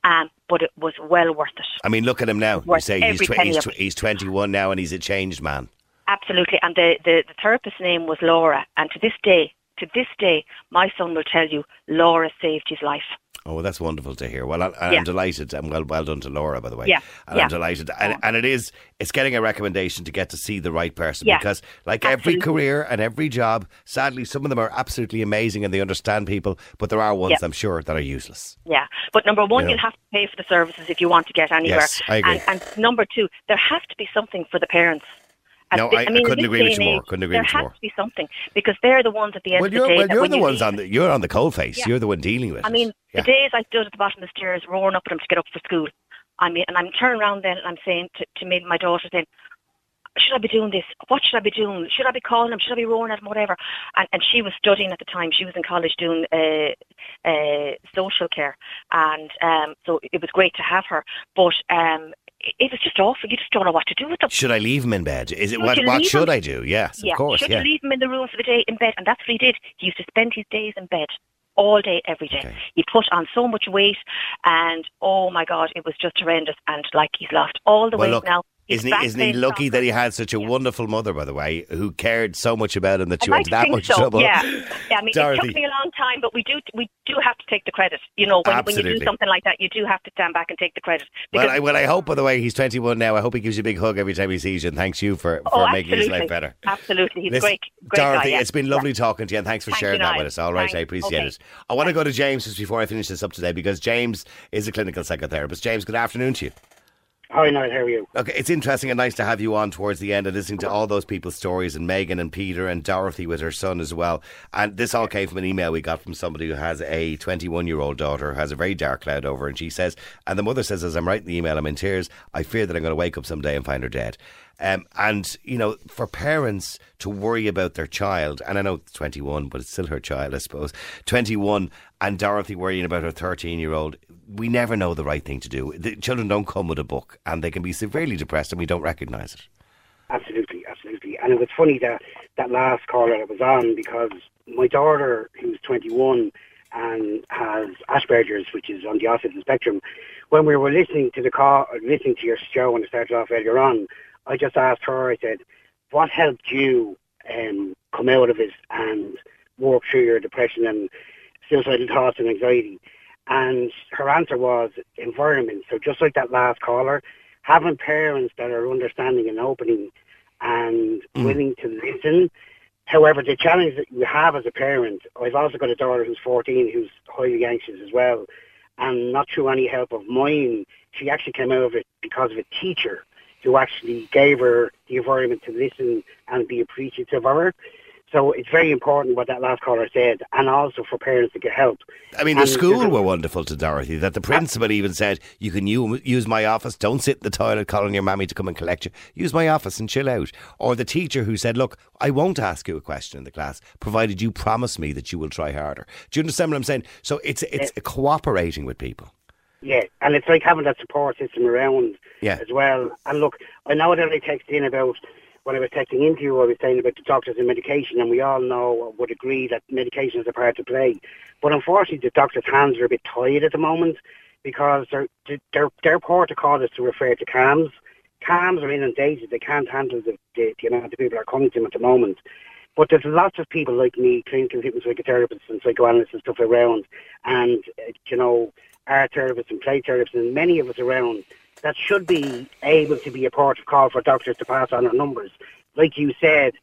Um, but it was well worth it. I mean, look at him now. You say he's, tw- he's, tw- he's 21 now and he's a changed man. Absolutely. And the, the, the therapist's name was Laura. And to this day, to this day, my son will tell you Laura saved his life. Oh, well, that's wonderful to hear. Well, I, I'm Yeah. delighted, and well, well done to Laura, by the way. Yeah, and yeah. I'm delighted, and, and it is. It's getting a recommendation to get to see the right person Yeah, because, like every career and every job, sadly, some of them are absolutely amazing and they understand people, but there are ones Yeah. I'm sure that are useless. Yeah. But number one, Yeah. you'll have to pay for the services if you want to get anywhere. Yes, I agree. And, and number two, there has to be something for the parents. No, I- I mean, in couldn't agree with you more. Couldn't agree with you more. There has to be something because they're the ones at the end Well, of the day. well, you're the ones on the (laughs) you're on the cold face. Yeah. You're the one dealing with I it. mean, Yeah. the days I stood at the bottom of the stairs roaring up at them to get up for school. I mean, and I'm turning around then and I'm saying to, to me, my daughter saying, should I be doing this? What should I be doing? Should I be calling him? Should I be roaring at him? Whatever. And, and she was studying at the time. She was in college doing uh, uh, social care. And um, so it was great to have her. But um, it, was just awful. You just don't know what to do with them. should I leave him in bed? Is it Should what? What should him? I do? Yes, yeah. of course. Should Yeah. you leave him in the room for the day in bed? And that's what he did. He used to spend his days in bed all day, every day. Okay. He put on so much weight, and oh my God, it was just horrendous. And like he's lost all the Well, weight look, now. Isn't he, isn't he lucky that he had such a wonderful mother, by the way, who cared so much about him that like went to to that much so. trouble? Yeah, yeah. I mean, it took me a long time, but we do we do have to take the credit. You know, when, when you do something like that, you do have to stand back and take the credit. Well, I, well, I hope, by the way, he's 21 now. I hope he gives you a big hug every time he sees you, and thanks you for, for oh, making his life better. Absolutely, he's Listen, great, great Dorothy, guy. yeah. it's been lovely talking to you, and thanks for Thank sharing that Niall. with us. All right, I appreciate Okay. it. I want to go to James just before I finish this up today because James is a clinical psychotherapist. James, good afternoon to you. Hi, Niall, how are you? Okay, it's interesting and nice to have you on towards the end and listening to all those people's stories and Megan and Peter and Dorothy with her son as well. And this all came from an email we got from somebody who has a 21 year old daughter who has a very dark cloud over. And she says, and the mother says, as I'm writing the email, I'm in tears. I fear that I'm going to wake up someday and find her dead. Um, and, you know, for parents to worry about their child, and I know it's 21, but it's still her child, I suppose, 21, and Dorothy worrying about her 13 year old, we never know the right thing to do. The children don't come with a book, and they can be severely depressed, and we don't recognise it. Absolutely, absolutely. And it was funny that that last caller that was on because my daughter, who's 21 and has Asperger's, which is on the autism spectrum, when we were listening to the call, listening to your show when it started off earlier on, I just asked her. I said, "What helped you um, come out of it and work through your depression and suicidal thoughts and anxiety?" And her answer was environment. So just like that last caller, having parents that are understanding and opening and mm. willing to listen. However, the challenge that you have as a parent, I've also got a daughter who's 14 who's highly anxious as well, and not through any help of mine, she actually came out of it because of a teacher who actually gave her the environment to listen and be appreciative of her. So it's very important what that last caller said, and also for parents to get help. I mean, the And school were wonderful to Dorothy. That the principal even said, "You can use my office. Don't sit in the toilet calling your mammy to come and collect you. Use my office and chill out." Or the teacher who said, "Look, I won't ask you a question in the class, provided you promise me that you will try harder." Do you understand what I'm saying? So it's it's cooperating with people. Yeah, and it's like having that support system around Yeah. as well. And look, I know that I texted in about when I was texting into you, I was saying about the doctors and medication, and we all know would agree that medication is a part to play. But unfortunately, the doctors' hands are a bit tied at the moment because they're the their their their protocol is to refer to CAMHS. CAMHS are inundated; they can't handle the, the, the amount of people that are coming to them at the moment. But there's lots of people like me, clinical psychotherapists and psychoanalysts and stuff around, and uh, you know, art therapists and play therapists, and many of us around that should be able to be a port of call for doctors to pass on our numbers. Like you said,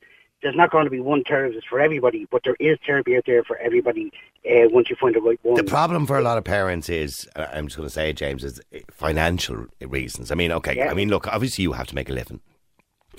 there's not going to be one therapist for everybody, but there is therapy out there for everybody uh, once you find the right one. The problem for a lot of parents is, uh, I'm just going to say, it, James, is financial reasons. I mean, okay, Yeah. I mean, look, obviously you have to make a living.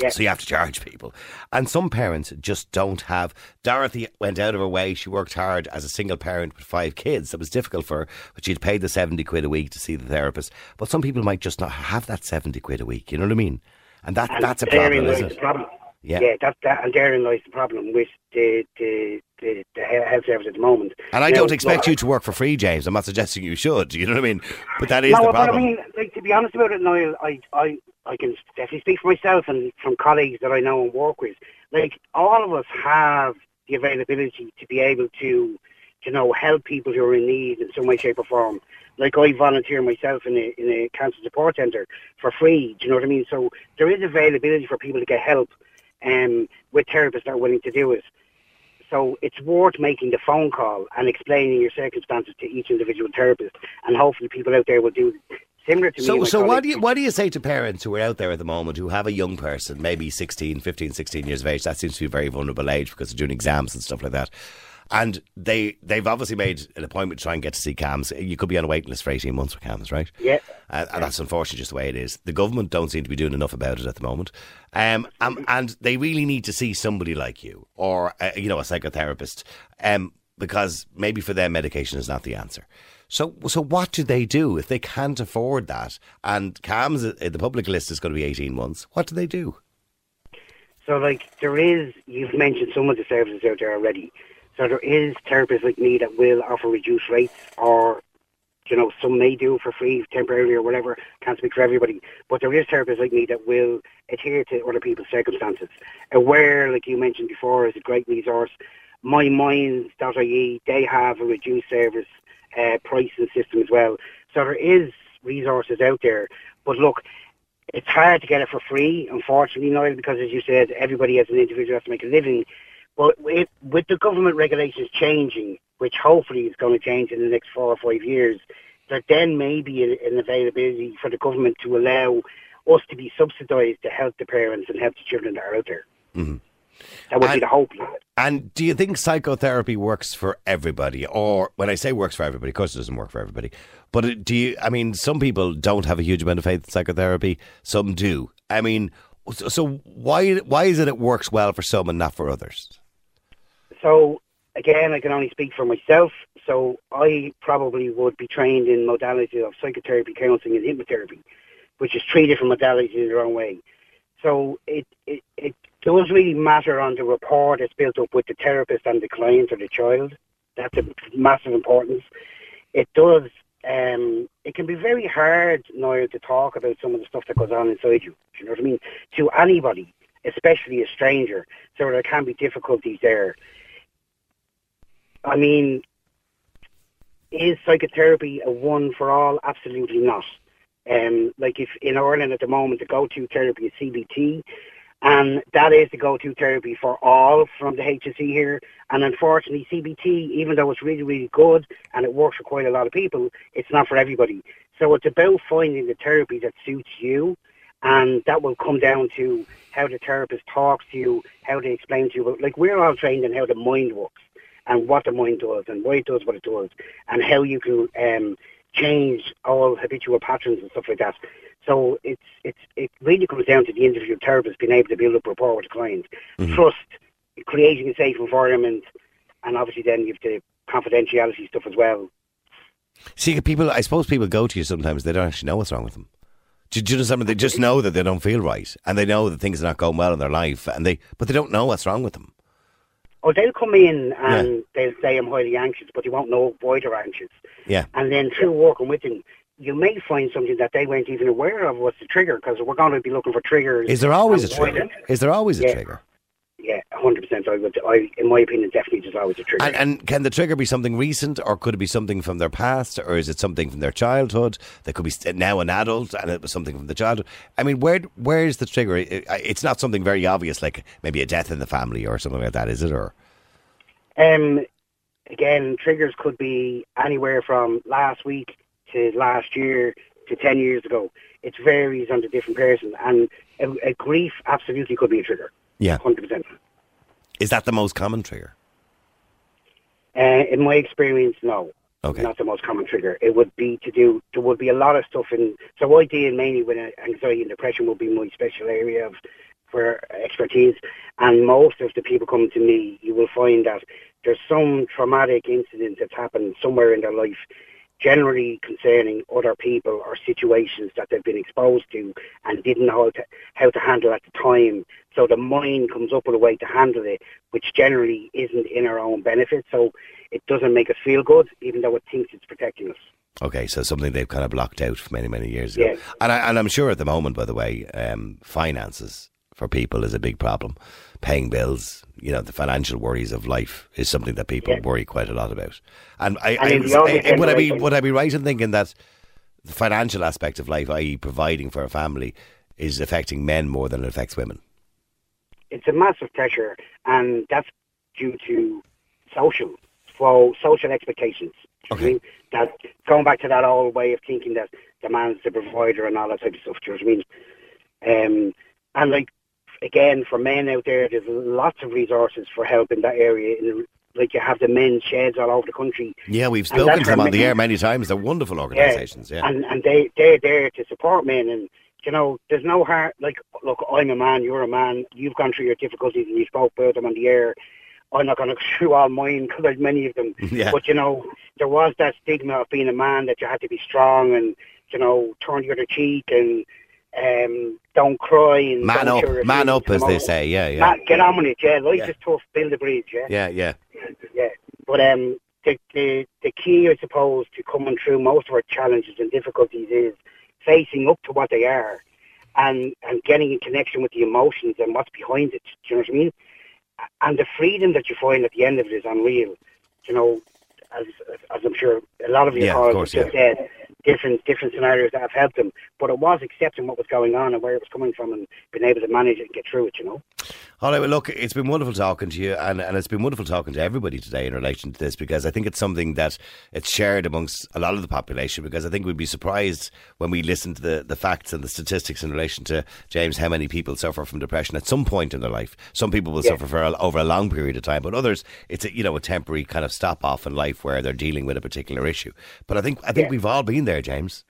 So you have to charge people. And some parents just don't have. Dorothy went out of her way. She worked hard as a single parent with five kids. It was difficult for her, but she'd paid the 70 quid a week to see the therapist. But some people might just not have that 70 quid a week. You know what I mean? And that, And that's a problem, isn't it? problem. Yeah. Yeah, that, that, and therein lies the problem with the, the, the, the health service at the moment. And I Now, don't expect look, you to work for free, James. I'm not suggesting you should. You know what I mean? But that is no, the but problem. I mean, like to be honest about it, Niall, I, I, I can definitely speak for myself and from colleagues that I know and work with. Like all of us have the availability to be able to, you know, help people who are in need in some way, shape, or form. Like I volunteer myself in a in a cancer support centre for free. Do you know what I mean? So there is availability for people to get help, um, with therapists that are willing to do it. So it's worth making the phone call and explaining your circumstances to each individual therapist, and hopefully people out there will do similar to me. So, and so what do you what do you say to parents who are out there at the moment who have a young person, maybe 16, 15, 16 years of age? That seems to be a very vulnerable age because they're doing exams and stuff like that. And they they've obviously made an appointment to try and get to see CAMHS. You could be on a waiting list for eighteen months with CAMHS, right? Yeah. Uh, and that's unfortunately just the way it is. The government don't seem to be doing enough about it at the moment, um, um, and they really need to see somebody like you or uh, you know a psychotherapist, um, because maybe for them medication is not the answer. So, so what do they do if they can't afford that? And CAMHS, uh, the public list is going to be eighteen months. What do they do? So, like, there is, you've mentioned some of the services out there already. So, there is therapists like me that will offer reduced rates, or, you know, some may do for free temporarily or whatever. Can't speak for everybody. But there is therapists like me that will adhere to other people's circumstances. Aware, like you mentioned before, is a great resource. MyMinds.ie, they have a reduced service uh, pricing system as well. So, there is resources out there. But look, it's hard to get it for free, unfortunately, Niall, because as you said, everybody as an individual has to make a living. But with, with the government regulations changing, which hopefully is going to change in the next four or five years, there then may be an, availability for the government to allow us to be subsidised to help the parents and help the children that are out there. That would be And- the hope. And do you think psychotherapy works for everybody? Or when I say works for everybody, of course it doesn't work for everybody. But do you, I mean, some people don't have a huge amount of faith in psychotherapy, some do. I mean, so, so why, why is it it works well for some and not for others? So again, I can only speak for myself. So I probably would be trained in modalities of psychotherapy, counselling, and hypnotherapy, which is three different modalities in their own way. So it, it it does really matter on the rapport that's built up with the therapist and the client or the child. That's a massive importance. It does. Um, it can be very hard now to talk about some of the stuff that goes on inside you. You know what I mean? To anybody, especially a stranger. So there can be difficulties there. I mean, is psychotherapy a one for all? Absolutely not. Um, like if in Ireland at the moment, the go-to therapy is CBT, and that is the go-to therapy for all from the HSE here. And unfortunately, CBT, even though it's really, really good and it works for quite a lot of people, it's not for everybody. So it's about finding the therapy that suits you, and that will come down to how the therapist talks to you, how they explain to you. Like we're all trained in how the mind works and what the mind does and why it does what it does and how you can um, change all habitual patterns and stuff like that. So it's it's it really comes down to the individual therapist being able to build up rapport with the client, mm-hmm. trust, creating a safe environment, and obviously then you have the confidentiality stuff as well. See, people, I suppose people go to you sometimes, they don't actually know what's wrong with them. Do, do you know something? They just know that they don't feel right and they know that things are not going well in their life, and they, but they don't know what's wrong with them. Or they'll come in and they'll say I'm highly anxious, but you won't know why they're anxious. Yeah. And then through working with them, you may find something that they weren't even aware of was the trigger because we're going to be looking for triggers. Is there always a trigger? Is there always a Yeah. trigger? Yeah, hundred percent. I would. I, in my opinion, definitely there's always a trigger. And, and can the trigger be something recent, or could it be something from their past, or is it something from their childhood that could be now an adult and it was something from the childhood? I mean, where where is the trigger? It- It's not something very obvious, like maybe a death in the family or something like that, is it? Or Um, again, triggers could be anywhere from last week to last year to ten years ago. It varies on the different person, and a, a grief absolutely could be a trigger. yeah, Hundred percent. is that the most common trigger? Uh, in my experience, no. Okay. Not the most common trigger. It would be to do. There would be a lot of stuff in. So I deal mainly with uh, anxiety and depression. Will be my special area of for expertise. And most of the people coming to me, you will find that there's some traumatic incident that's happened somewhere in their life, generally concerning other people or situations that they've been exposed to and didn't know how to, how to handle at the time. So the mind comes up with a way to handle it, which generally isn't in our own benefit. So it doesn't make us feel good, even though it thinks it's protecting us. Okay, so something they've kind of blocked out for many, many years ago. Yeah. And, I, and I'm sure at the moment, by the way, um, finances for people is a big problem. Paying bills, you know, the financial worries of life is something that people Yeah. worry quite a lot about. And I, And I, I- would I be would I be right in thinking that the financial aspect of life, i.e., providing for a family, is affecting men more than it affects women? It's a massive pressure, and that's due to social, so social expectations. Do you know what I mean? That going back to that old way of thinking that the man's the provider and all that type of stuff. Do you know what I mean? Um, and like again, for men out there, there's lots of resources for help in that area. In, like you have the men's sheds all over the country. Yeah, we've spoken to them on the air many times. They're wonderful organisations. Yeah. And and they they're there to support men and you know, there's no hard like look, I'm a man, you're a man, you've gone through your difficulties and you spoke about them on the air. I'm not going to go (laughs) through all mine because there's many of them. (laughs) Yeah. But you know, there was that stigma of being a man that you had to be strong and you know turn the other cheek and um, don't cry and man up, man up, as they say. Yeah, yeah, Man, get on with it, yeah. Life Yeah. is tough, build a bridge, yeah. yeah, yeah. Yeah, but um, the, the the key, I suppose, to coming through most of our challenges and difficulties is facing up to what they are, and and getting in connection with the emotions and what's behind it. Do you know what I mean? And the freedom that you find at the end of it is unreal. You know, as as I'm sure a lot of your Yeah, callers have just said, different different scenarios that have helped him. But it was accepting what was going on and where it was coming from, and being able to manage it and get through it. You know. All right, well, look, it's been wonderful talking to you, and, and it's been wonderful talking to everybody today in relation to this because I think it's something that it's shared amongst a lot of the population. Because I think we'd be surprised when we listen to the, the facts and the statistics in relation to James how many people suffer from depression at some point in their life. Some people will Yeah. suffer for a, over a long period of time, but others it's a, you know a temporary kind of stop off in life where they're dealing with a particular issue. But I think I think Yeah. we've all been there, James.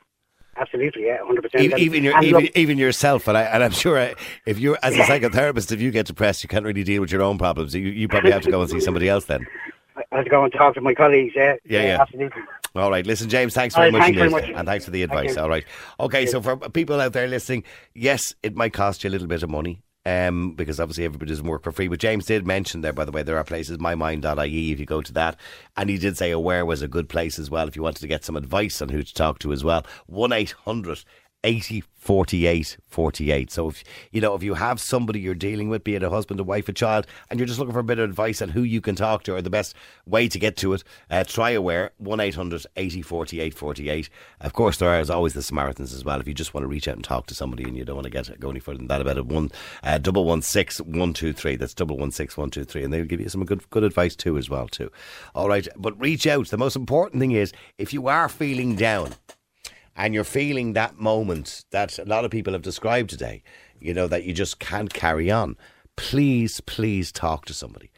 Absolutely, yeah, hundred percent. Even, even, your, even, even yourself, and, I, and I'm sure uh, if you're as a psychotherapist, if you get depressed, you can't really deal with your own problems. You, you probably have to go and see somebody else then. (laughs) I have to go and talk to my colleagues. Yeah, Yeah, yeah. absolutely. All right, listen, James, thanks very right, much, thanks very indeed, much. and thanks for the advice. All right, okay. So for people out there listening, yes, it might cost you a little bit of money. Um, because obviously everybody doesn't work for free. But James did mention there, by the way, there are places, mymind.ie, if you go to that. And he did say Aware was a good place as well if you wanted to get some advice on who to talk to as well. 1 800 80 48 48. So if you know if you have somebody you're dealing with, be it a husband, a wife, a child, and you're just looking for a bit of advice on who you can talk to or the best way to get to it, uh, try aware 1 800 80 48 48. Of course, there is always the Samaritans as well. If you just want to reach out and talk to somebody and you don't want to get go any further than that about it, one uh, double one six one two three. That's double one six one two three, and they'll give you some good good advice too as well too. All right, but reach out. The most important thing is if you are feeling down and you're feeling that moment that a lot of people have described today, you know, that you just can't carry on, please, please talk to somebody.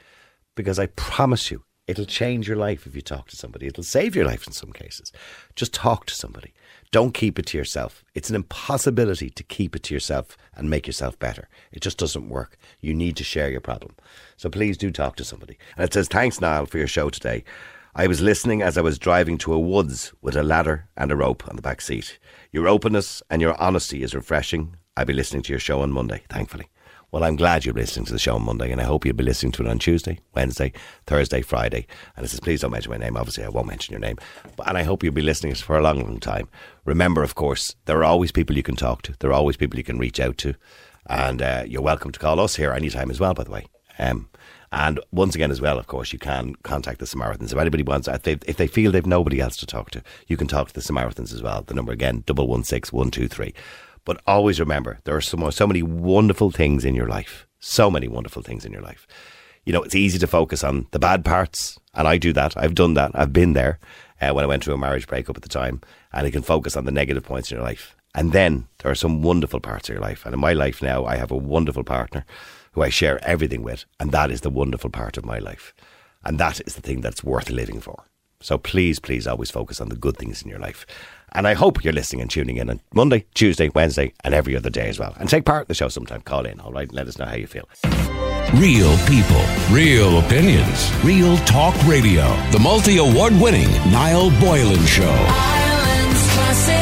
Because I promise you, it'll change your life if you talk to somebody. It'll save your life in some cases. Just talk to somebody. Don't keep it to yourself. It's an impossibility to keep it to yourself and make yourself better. It just doesn't work. You need to share your problem. So please do talk to somebody. And it says, Thanks, Niall, for your show today. I was listening as I was driving to a woods with a ladder and a rope on the back seat. Your openness and your honesty is refreshing. I'll be listening to your show on Monday, thankfully. Well, I'm glad you're listening to the show on Monday, and I hope you'll be listening to it on Tuesday, Wednesday, Thursday, Friday. And it says, please don't mention my name. Obviously, I won't mention your name. But, and I hope you'll be listening for a long, long time. Remember, of course, there are always people you can talk to. There are always people you can reach out to. And uh, you're welcome to call us here anytime as well, by the way. Um, and once again, as well, of course, you can contact the Samaritans. If anybody wants, if they, if they feel they've nobody else to talk to, you can talk to the Samaritans as well. The number again, double one six one two three. But always remember, there are so, so many wonderful things in your life. So many wonderful things in your life. You know, it's easy to focus on the bad parts, and I do that. I've done that. I've been there uh, when I went through a marriage breakup at the time, and you can focus on the negative points in your life. And then there are some wonderful parts of your life. And in my life now, I have a wonderful partner who I share everything with, and that is the wonderful part of my life. And that is the thing that's worth living for. So please, please always focus on the good things in your life. And I hope you're listening and tuning in on Monday, Tuesday, Wednesday, and every other day as well. And take part in the show sometime. Call in, all right? Let us know how you feel. Real people, real opinions, real talk radio. The multi award winning Niall Boylan Show. Ireland's classic